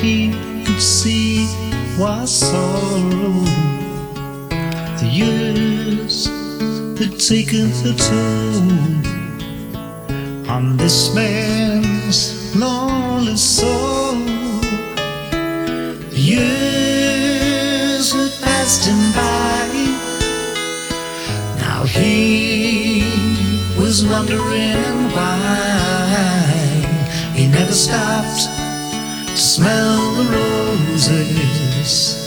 he could see was sorrow. The years had taken a toll on this man's lonely soul. The years had passed him by. Now he was wondering why he never stopped to smell roses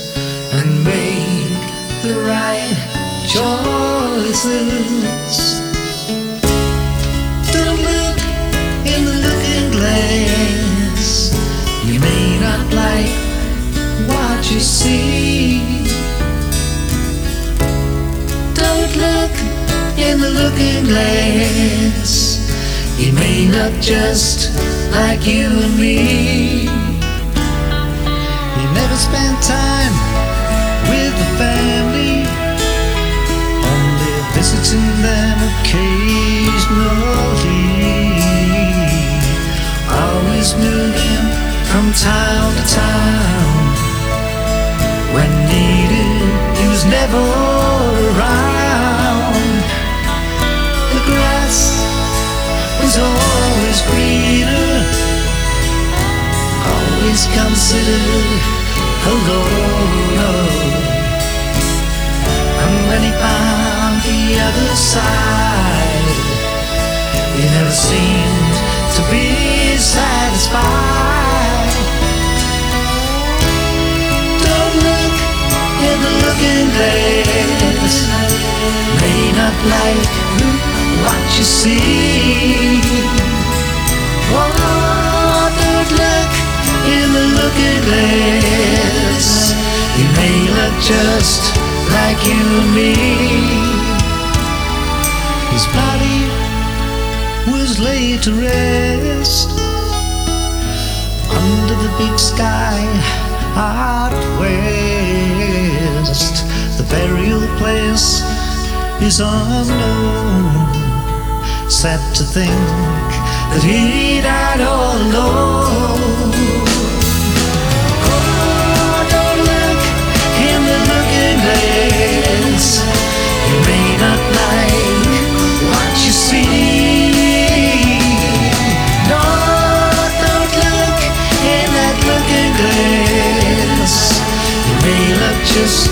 and make the right choices. Don't look in the looking glass. You may not like what you see. Don't look in the looking glass. It may not just like you and me. Spent time with the family, only visiting them occasionally. Always moving from town to town. When needed, he was never around. The grass was always greener, always considered alone. And when he found the other side, he never seemed to be satisfied. Don't look in the looking glass. May not like what you see. Oh, don't look in the looking glass. And me. His body was laid to rest under the big sky out west. The burial place is unknown. Sad to think that he died all. just